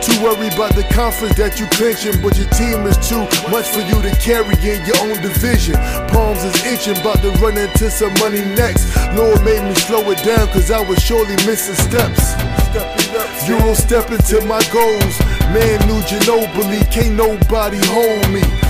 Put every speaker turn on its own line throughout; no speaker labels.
Too worried about the conference that you clinching, but your team is too much for you to carry in your own division. Palms is itching, about to run into some money next. Lord made me slow it down, cause I was surely missing steps. Euro step into my goals. Man, new Ginobili, can't nobody hold me.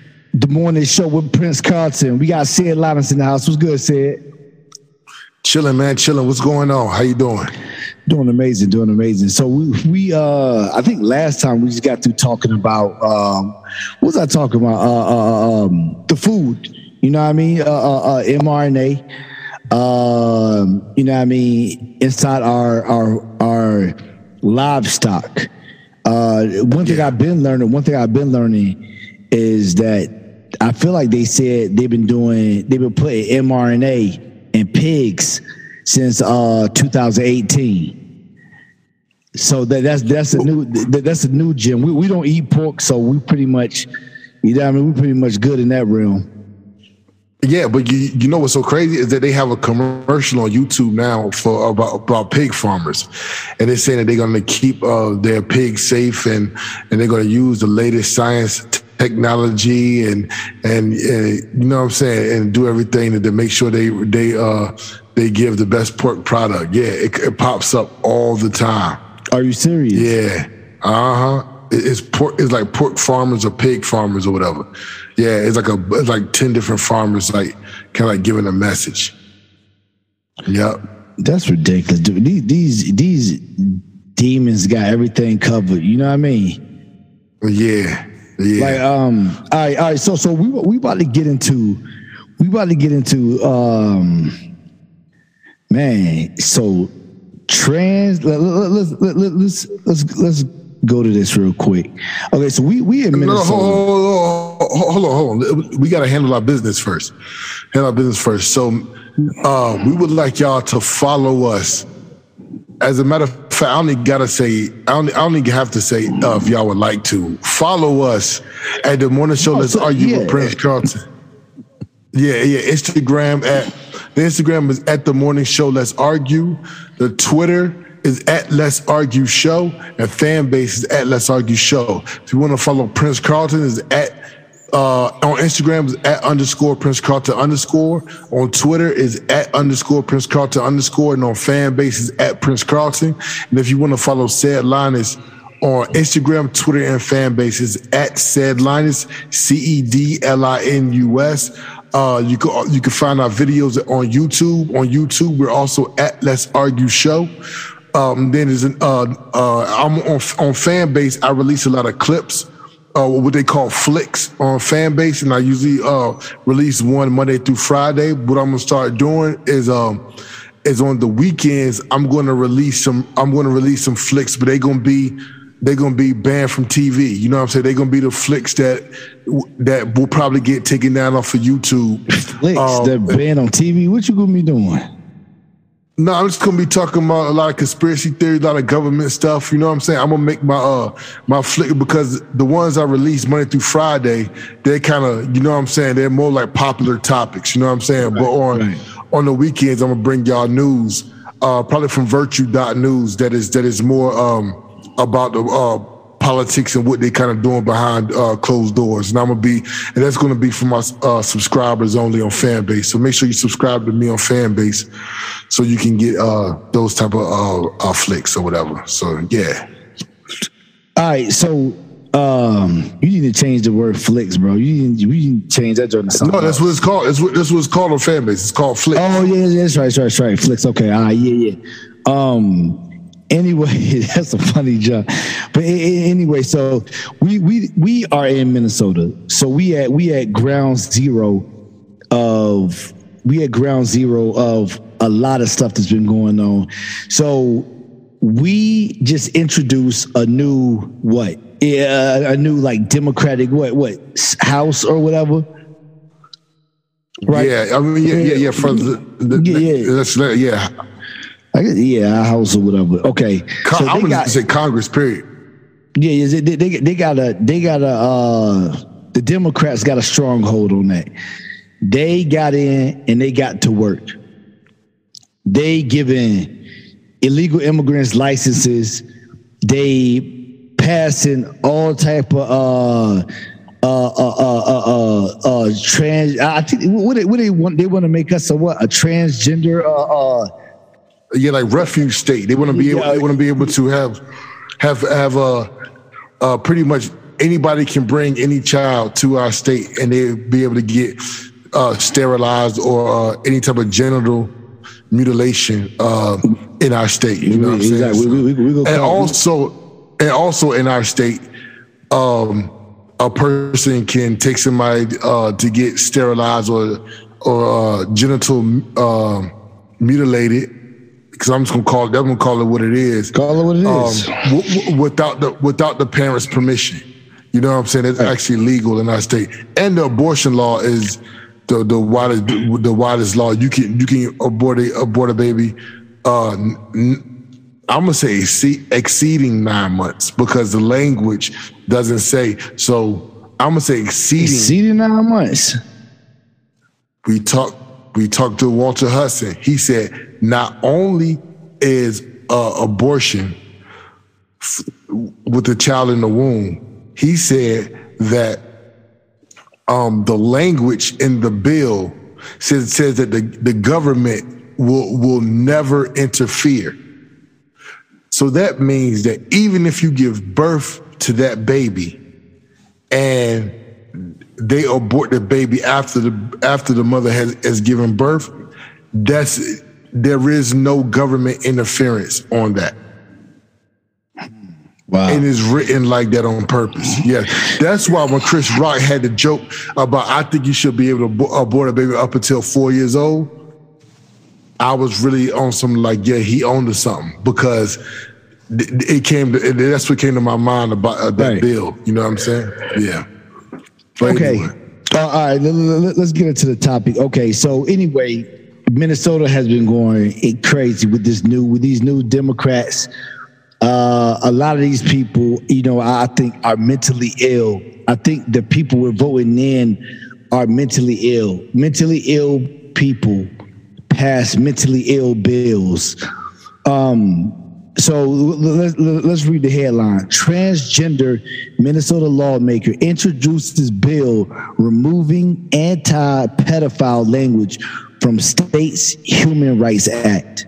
The morning show with Prince Carlton. We got Sid Lawrence in the house. What's good, Sid?
Chilling, man, chilling. What's going on? How you doing?
Doing amazing, doing amazing. So we, we uh I think last time we just got through talking about um what was I talking about? Uh, uh um the food. You know what I mean? Uh, uh, uh mRNA. Um, you know what I mean, inside our our our livestock. Uh, one thing I've been learning, one thing I've been learning is that I feel like they said they've been doing, they've been putting mRNA in pigs since uh 2018. So that that's that's a new that, that's a new gym. We we don't eat pork, so we pretty much, you know, I mean, we pretty much good in that realm.
Yeah, but you you know what's so crazy is that they have a commercial on YouTube now for about about pig farmers, and they're saying that they're going to keep uh, their pigs safe and and they're going to use the latest science technology and and uh, you know what I'm saying and do everything to, to make sure they they uh they give the best pork product. Yeah, it, it pops up all the time.
Are you serious?
Yeah. Uh huh. It's pork. It's like pork farmers or pig farmers or whatever. Yeah, it's like a it's like ten different farmers, like kind of like giving a message. Yep.
That's ridiculous. Dude, these these these demons got everything covered. You know what I mean?
Yeah. Yeah.
Like um. All right. All right. So so we we about to get into we about to get into um. Man, so trans. Let, let's let, let, let's let's let's go to this real quick. Okay, so we we in
No, no,
Minnesota.
hold, hold, hold on, hold on. We got to handle our business first. Handle our business first. So, uh, we would like y'all to follow us. As a matter of fact, I only gotta say, I only, I only have to say, uh, if y'all would like to follow us at the morning show. Let's argue
yeah.
with Prince Carlton. Yeah, yeah. Instagram at the Instagram is at the morning show. Let's argue. The Twitter is at Let's Argue Show, and fan base is at Let's Argue Show. If you want to follow Prince Carlton, is at uh, on Instagram is at underscore Prince Carlton underscore. On Twitter is at underscore Prince Carlton underscore, and on fan base is at Prince Carlton. And if you want to follow Ced Linus on Instagram, Twitter, and fan bases at Ced Linus C E D L I N U S. Uh, you can you can find our videos on YouTube. On YouTube, we're also at Let's Argue Show. Um, then there's an uh, uh, I'm on on fan base. I release a lot of clips, uh, what they call flicks on fan base, and I usually uh, release one Monday through Friday. What I'm gonna start doing is um is on the weekends. I'm gonna release some. I'm gonna release some flicks, but they gonna be they're gonna be banned from TV. You know what I'm saying? They're gonna be the flicks that that will probably get taken down off of YouTube.
Flicks um, that banned on TV. What you gonna be doing?
No, I'm just gonna be talking about a lot of conspiracy theory, a lot of government stuff. You know what I'm saying? I'm gonna make my uh my flick because the ones I release Monday through Friday, they kind of you know what I'm saying. They're more like popular topics. You know what I'm saying? Right, but on right. on the weekends, I'm gonna bring y'all news, uh, probably from Virtue.news that is that is more um about the uh, politics and what they kind of doing behind uh, closed doors. And I'm gonna be, and that's gonna be for my uh, subscribers only on Fanbase. So make sure you subscribe to me on Fanbase, so you can get uh, those type of uh, uh, flicks or whatever. So yeah.
All right, so um, you need to change the word flicks, bro. You need, you need to change that to something.
No, that's what it's called. That's what this was called on Fanbase. It's called flicks.
Oh yeah, that's right, that's right, that's right. Flicks. Okay, all right, yeah, yeah. Um, anyway, that's a funny joke. But anyway, so we we we are in Minnesota. So we at we at ground zero of we at ground zero of a lot of stuff that's been going on. So we just introduce a new what? Yeah, a new like democratic what what house or whatever.
Right? Yeah, I mean, yeah, yeah, yeah. For the, the yeah, yeah. Yeah
I guess, yeah, house or whatever. Okay,
Con- so I'm gonna say Congress. Period.
Yeah, they, they, they, they got a they got a uh, the Democrats got a stronghold on that. They got in and they got to work. They given illegal immigrants licenses. They passing all type of uh uh, uh, uh, uh, uh, trans. I think what they, what they want. They want to make us a what a transgender uh, uh
yeah, like refuge state. They want to be able. They want to be able to have have have a uh, pretty much anybody can bring any child to our state and they'd be able to get uh, sterilized or uh, any type of genital mutilation uh, in our state. You know what I'm saying? Exactly. We, we, we and also, and also in our state, um, a person can take somebody uh, to get sterilized or or uh, genital mutilated because I'm just gonna call it. I'm gonna call it what it is.
Call it what it um, is.
W- w- without the without the parents' permission. You know what I'm saying? It's right. actually legal in our state, and the abortion law is the the widest the widest law. You can you can abort a abort a baby. Uh, n- I'm gonna say exceeding nine months because the language doesn't say. So I'm gonna say exceeding
exceeding nine months.
We talk we talked to Walter Hudson. He said not only is uh, abortion f- with the child in the womb, he said that um, the language in the bill says, says that the, the government will, will never interfere. So that means that even if you give birth to that baby and they abort the baby after the after the mother has, has given birth, that's there is no government interference on that. Wow. And it's written like that on purpose. Yeah. That's why when Chris Rock had the joke about, I think you should be able to abort a baby up until four years old, I was really on some like, yeah, he owned to something because it came to, that's what came to my mind about uh, that right. bill. You know what I'm saying? Yeah.
Okay. Uh, all right, let's get into the topic. Okay, so anyway, Minnesota has been going crazy with this new with these new Democrats. Uh, a lot of these people, you know, I think are mentally ill. I think the people we're voting in are mentally ill. Mentally ill people pass mentally ill bills. Um, so let's, read the headline. Transgender Minnesota lawmaker introduces bill removing anti pedophile language from state's Human Rights Act.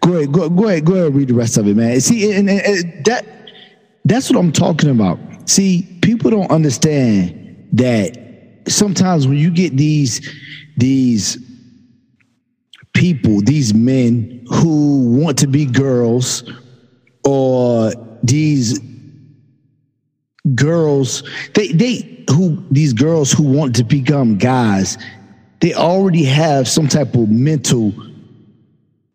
Go ahead, go, go ahead, go ahead, read the rest of it, man. See, and, and, and that That's what I'm talking about. See, people don't understand that sometimes when you get these these people, these men who want to be girls or these girls they they who these girls who want to become guys they already have some type of mental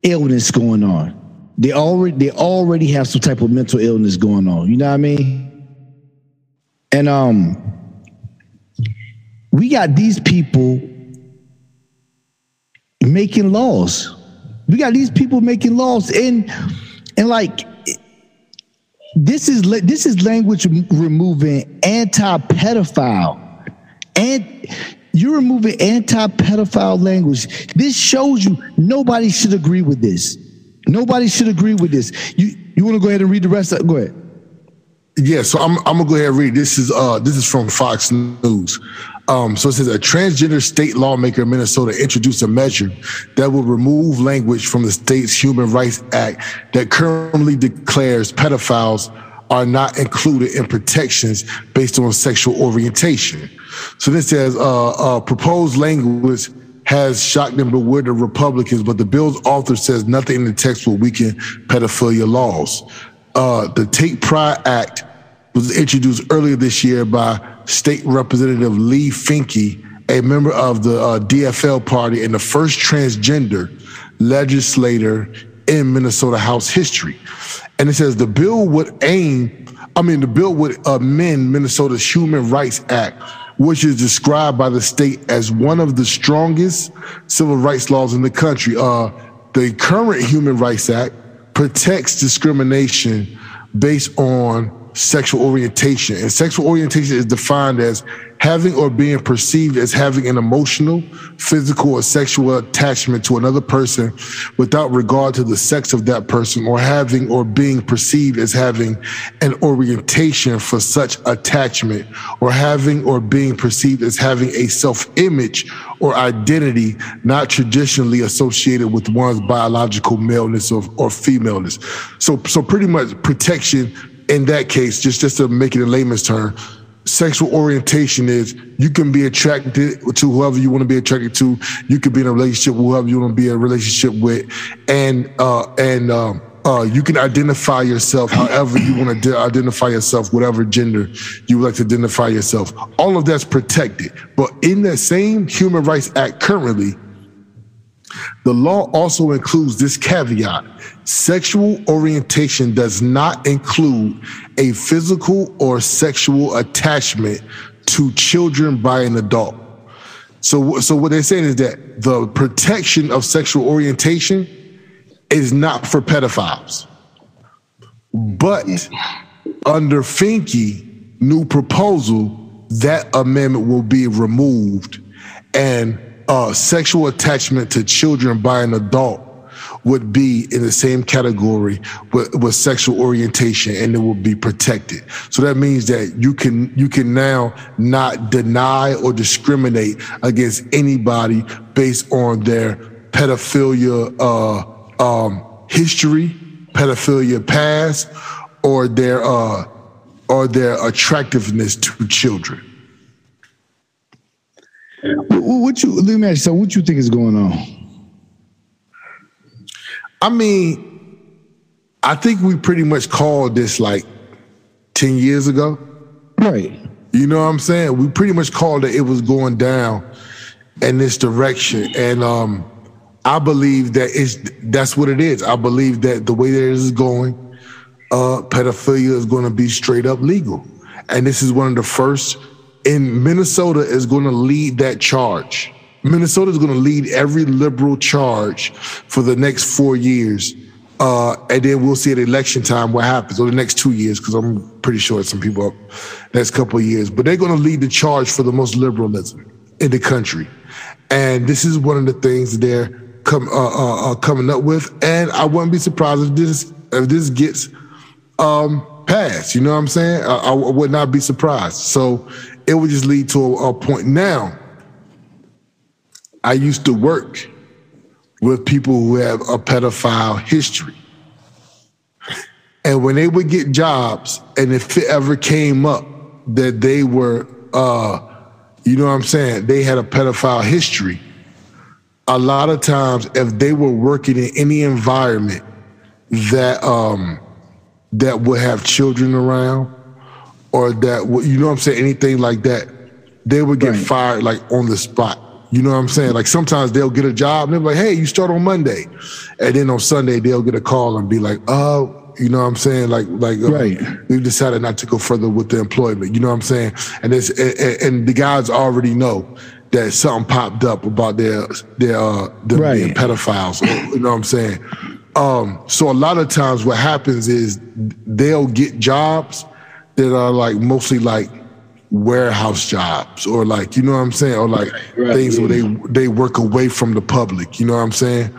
illness going on. They already they already have some type of mental illness going on you know what i mean? And um we got these people making laws. We got these people making laws and and like this is this is language removing anti-pedophile. And you're removing anti-pedophile language. This shows you nobody should agree with this. Nobody should agree with this. You you want to go ahead and read the rest of go ahead.
Yeah so i'm, I'm gonna go ahead and read. This is uh this is from fox news um, so it says a transgender state lawmaker in Minnesota introduced a measure that will remove language from the state's Human Rights Act that currently declares pedophiles are not included in protections based on sexual orientation. So this says uh, uh, proposed language has shocked and bewildered Republicans, but the bill's author says nothing in the text will weaken pedophilia laws. Uh, the Take Pride Act was introduced earlier this year by State Representative Leigh Finke, a member of the uh, DFL party and the first transgender legislator in Minnesota House history. And it says the bill would aim, I mean, the bill would amend Minnesota's Human Rights Act, which is described by the state as one of the strongest civil rights laws in the country. Uh, the current Human Rights Act protects discrimination based on sexual orientation. And sexual orientation is defined as having or being perceived as having an emotional, physical, or sexual attachment to another person without regard to the sex of that person, or having or being perceived as having an orientation for such attachment, or having or being perceived as having a self image or identity not traditionally associated with one's biological maleness or, or femaleness. So, so pretty much protection in that case, just just to make it in layman's term, sexual orientation is you can be attracted to whoever you want to be attracted to. You can be in a relationship with whoever you want to be in a relationship with, and uh, and um, uh, you can identify yourself however you want to de- identify yourself, whatever gender you would like to identify yourself. All of that's protected. But in that same Human Rights Act currently, the law also includes this caveat sexual orientation does not include a physical or sexual attachment to children by an adult. So, so what they're saying is that the protection of sexual orientation is not for pedophiles. But under Finke, new proposal, that amendment will be removed and uh, sexual attachment to children by an adult would be in the same category with, with, sexual orientation and it will be protected. So that means that you can you can now not deny or discriminate against anybody based on their pedophilia uh, um, history, pedophilia past, or their uh, or their attractiveness to children.
What you let me ask you, so what you think is going on?
I mean, I think we pretty much called this like 10 years ago.
Right.
You know what I'm saying? We pretty much called it it was going down in this direction. And um I believe that it's that's what it is. I believe that the way that it is going, uh, pedophilia is going to be straight up legal. And this is one of the first and Minnesota is going to lead that charge. Minnesota is going to lead every liberal charge for the next four years. Uh, and then we'll see at election time what happens, or the next two years, because I'm pretty sure some people up next couple of years. But they're going to lead the charge for the most liberalism in the country, and this is one of the things they're uh, uh, uh, coming up with. And I wouldn't be surprised if this if this gets um, passed. You know what I'm saying? I, I would not be surprised. So it would just lead to a, a point. Now, I used to work with people who have a pedophile history. And when they would get jobs, and if it ever came up that they were, uh, you know what I'm saying, they had a pedophile history, a lot of times if they were working in any environment that um, that would have children around or that you know what I'm saying, anything like that, they would get right. fired like on the spot. You know what I'm saying? Like sometimes they'll get a job and they're like, hey, you start on Monday. And then on Sunday, they'll get a call and be like, oh, you know what I'm saying? Like, like, uh, right. we decided not to go further with the employment. You know what I'm saying? And it's, and, and the guys already know that something popped up about their, their, uh, them right. being pedophiles. you know what I'm saying? Um, so a lot of times what happens is they'll get jobs that are like mostly like warehouse jobs or like, you know what I'm saying? Or like right, things yeah. where they, they work away from the public. You know what I'm saying?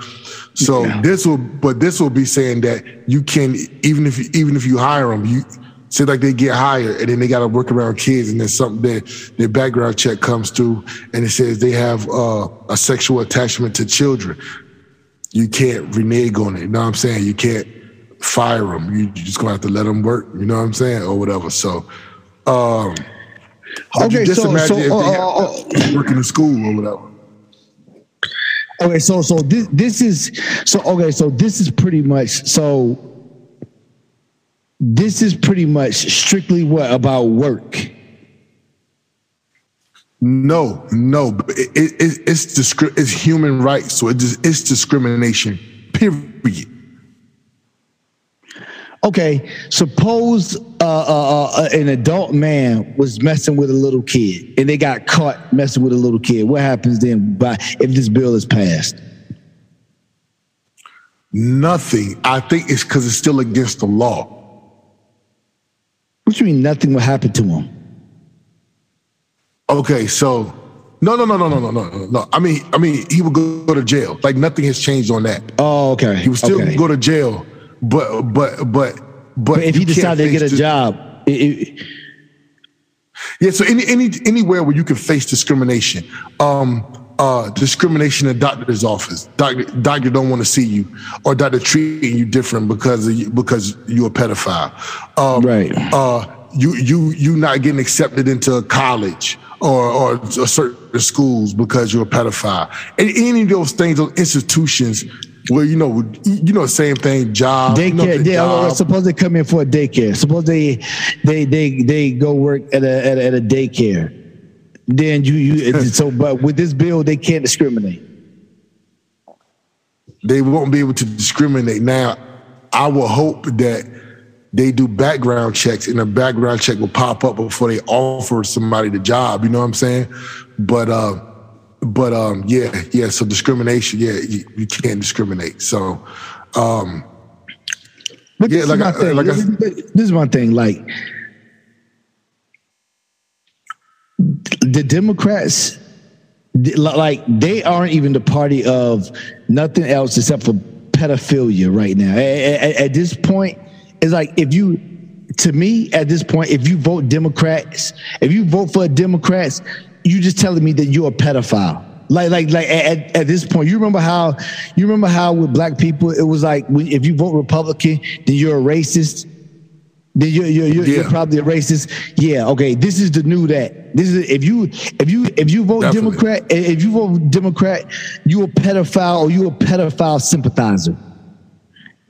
So yeah. this will, but this will be saying that you can, even if, even if you hire them, you say like they get hired and then they got to work around kids and then something that their background check comes through and it says they have uh, a sexual attachment to children. You can't renege on it. You know what I'm saying? You can't fire them. You, are just gonna have to let them work. You know what I'm saying, or whatever. So, um, okay, just so, imagine so, if they uh, uh, working in school or whatever.
Okay, so so this this is so okay, so this is pretty much so this is pretty much strictly what about work.
No, no, it, it, it's discri- it's human rights, so it just, it's discrimination. Period.
Okay, suppose uh, uh, uh, an adult man was messing with a little kid, and they got caught messing with a little kid. What happens then? By if this bill is passed?
Nothing. I think it's because it's still against the law.
What you mean? Nothing will happen to him?
Okay, so no, no, no, no, no, no, no, no. I mean, I mean, he would go, go to jail. Like nothing has changed on that.
Oh, okay.
He would still
okay.
go to jail but but but but,
but if he decided to get a job, it, it,
yeah. So any any anywhere where you can face discrimination, um, uh, discrimination in doctor's office, doctor doctor don't want to see you, or doctor treating you different because of you, because you're a pedophile,
um, right?
Uh, you you you not getting accepted into a college or or certain schools because you're a pedophile. And any of those things, those institutions well, you know, you know, same thing. Job.
Daycare.
You know,
they, job. Suppose they come in for a daycare. Suppose they they they they go work at a at a, at a daycare. Then you you so, but with this bill, they can't discriminate.
They won't be able to discriminate. Now, I will hope that they do background checks and a background check will pop up before they offer somebody the job. You know what I'm saying? But uh but um, yeah, yeah. So discrimination, yeah, you, you can't discriminate. So, um,
but yeah, like, I, like this, I, this is one thing. Like the Democrats, like they aren't even the party of nothing else except for pedophilia right now. At, at, at this point, it's like if you to me at this point, if you vote Democrats, if you vote for Democrats, you just telling me that you're a pedophile. Like, like, like at, at this point, you remember how you remember how with black people it was like if you vote Republican, then you're a racist. Then you're you're, you're, yeah. you're, probably a racist. Yeah, okay. This is the new that. This is if you if you if you vote Definitely. Democrat if you vote Democrat, you a pedophile or you a pedophile sympathizer.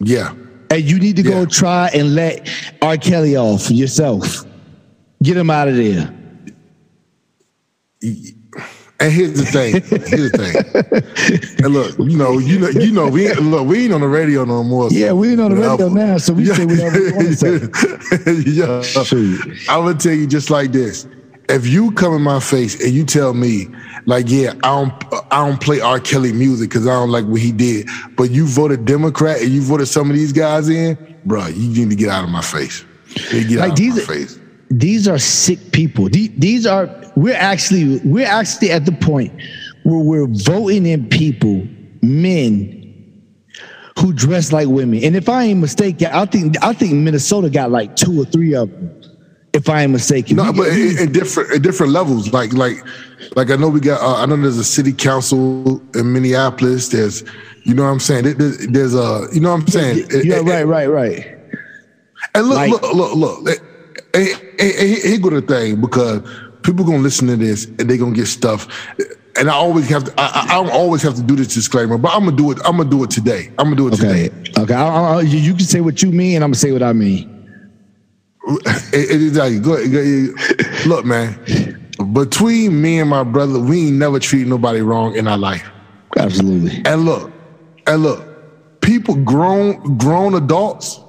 Yeah.
And you need to yeah. go try and let R. Kelly off yourself. Get him out of there.
And here's the thing. Here's the thing. And look, you know, you know, you know, we ain't, look, we ain't on the radio no more.
So, yeah, we ain't on the radio now, so we yeah. say whatever we want to say.
yeah. I would tell you just like this: if you come in my face and you tell me, like, yeah, I don't, I don't play R. Kelly music because I don't like what he did, but you voted Democrat and you voted some of these guys in, bro, you need to get out of my face. Get like out these, of my face.
These are sick people. These are we're actually we're actually at the point where we're voting in people, men who dress like women. And if I ain't mistaken, I think I think Minnesota got like two or three of them. If I ain't mistaken,
no, but in, in different in different levels. Like like like I know we got. Uh, I know there's a city council in Minneapolis. There's, you know what I'm saying. There's, there's a, you know what I'm saying.
Yeah, right, right, right.
And look, like, look, look, look. Hey, hey, hey, here go the thing because people gonna listen to this and they gonna get stuff. And I always have to. I, I don't always have to do this disclaimer, but I'm gonna do it. I'm gonna do it today. I'm gonna do it
okay.
today.
Okay. I, I, you can say what you mean, and I'm gonna say what I mean.
Exactly. Go, go, look, man. Between me and my brother, we ain't never treat nobody wrong in our life.
Absolutely.
And look, and look, people grown grown adults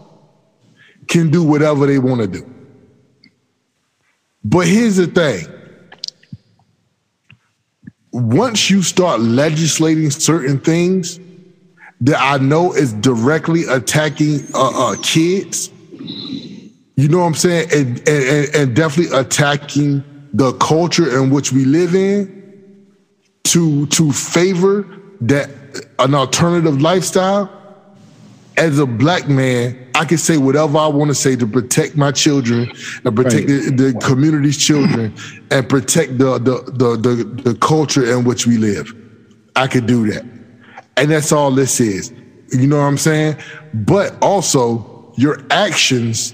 can do whatever they want to do. But here's the thing. Once you start legislating certain things that I know is directly attacking uh, uh, kids, you know what I'm saying? And, and, and definitely attacking the culture in which we live in to, to favor that an alternative lifestyle. As a black man, I can say whatever I want to say to protect my children and protect right. the, the, community's children and protect the, the, the, the, the culture in which we live. I could do that. And that's all this is. You know what I'm saying? But also, your actions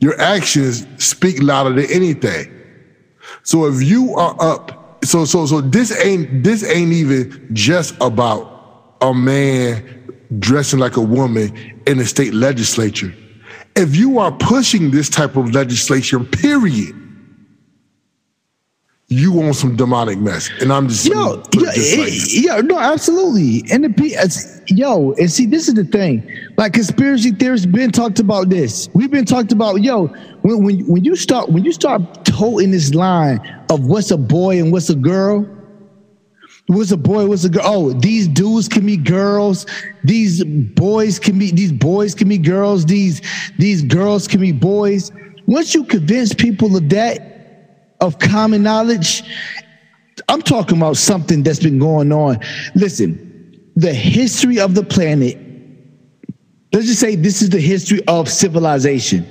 your actions speak louder than anything. So if you are up, so so so this ain't this ain't even just about a man dressing like a woman in the state legislature. If you are pushing this type of legislation, period, you want some demonic mess. And I'm just
yo, yo, it, yeah, no, absolutely. And the yo, and see, this is the thing. Like conspiracy theorists been talked about this. We've been talked about, yo, when when when you start when you start toting this line of what's a boy and what's a girl. What's a boy? What's a girl? Oh, these dudes can be girls. These boys can be these boys can be girls. These these girls can be boys. Once you convince people of that, of common knowledge. I'm talking about something that's been going on. Listen, the history of the planet, let's just say this is the history of civilization.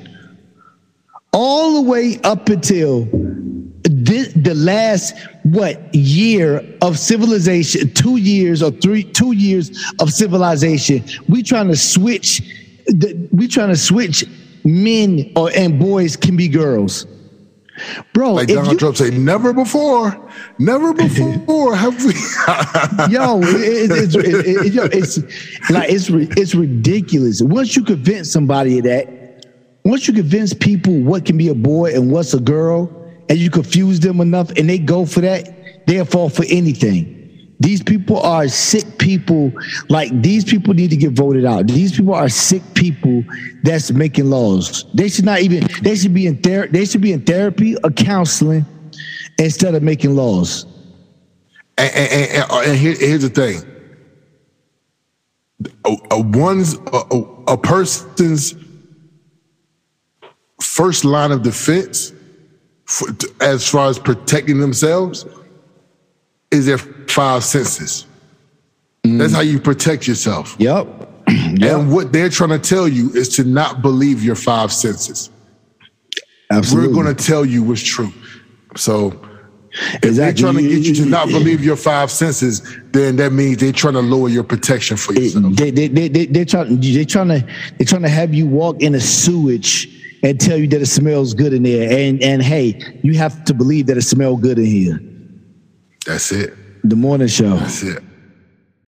All the way up until this, the last what year of civilization, two years or three, two years of civilization, we trying to switch. The, we trying to switch men or and boys can be girls. Bro,
like Donald you, Trump say, never before, never before have we.
yo, it, it, it, yo, it's like it's it's ridiculous. Once you convince somebody of that, once you convince people what can be a boy and what's a girl, and you confuse them enough, and they go for that, they'll fall for anything. These people are sick people. Like these people need to get voted out. These people are sick people that's making laws. They should not even. They should be in therapy. They should be in therapy or counseling instead of making laws.
And, and, and, and uh, here, here's the thing: a, a one's a, a person's first line of defense, for, as far as protecting themselves, is their five senses. Mm. That's how you protect yourself.
Yep.
yep. And what they're trying to tell you is to not believe your five senses. Absolutely. We're going to tell you what's true. So if exactly. they're trying to get you to not believe your five senses, then that means they're trying to lower your protection for yourself.
They, they, they, they, they're, trying, they're, trying to, they're trying to have you walk in a sewage and tell you that it smells good in there. And, and hey, you have to believe that it smells good in here.
That's it.
The morning show.
That's it.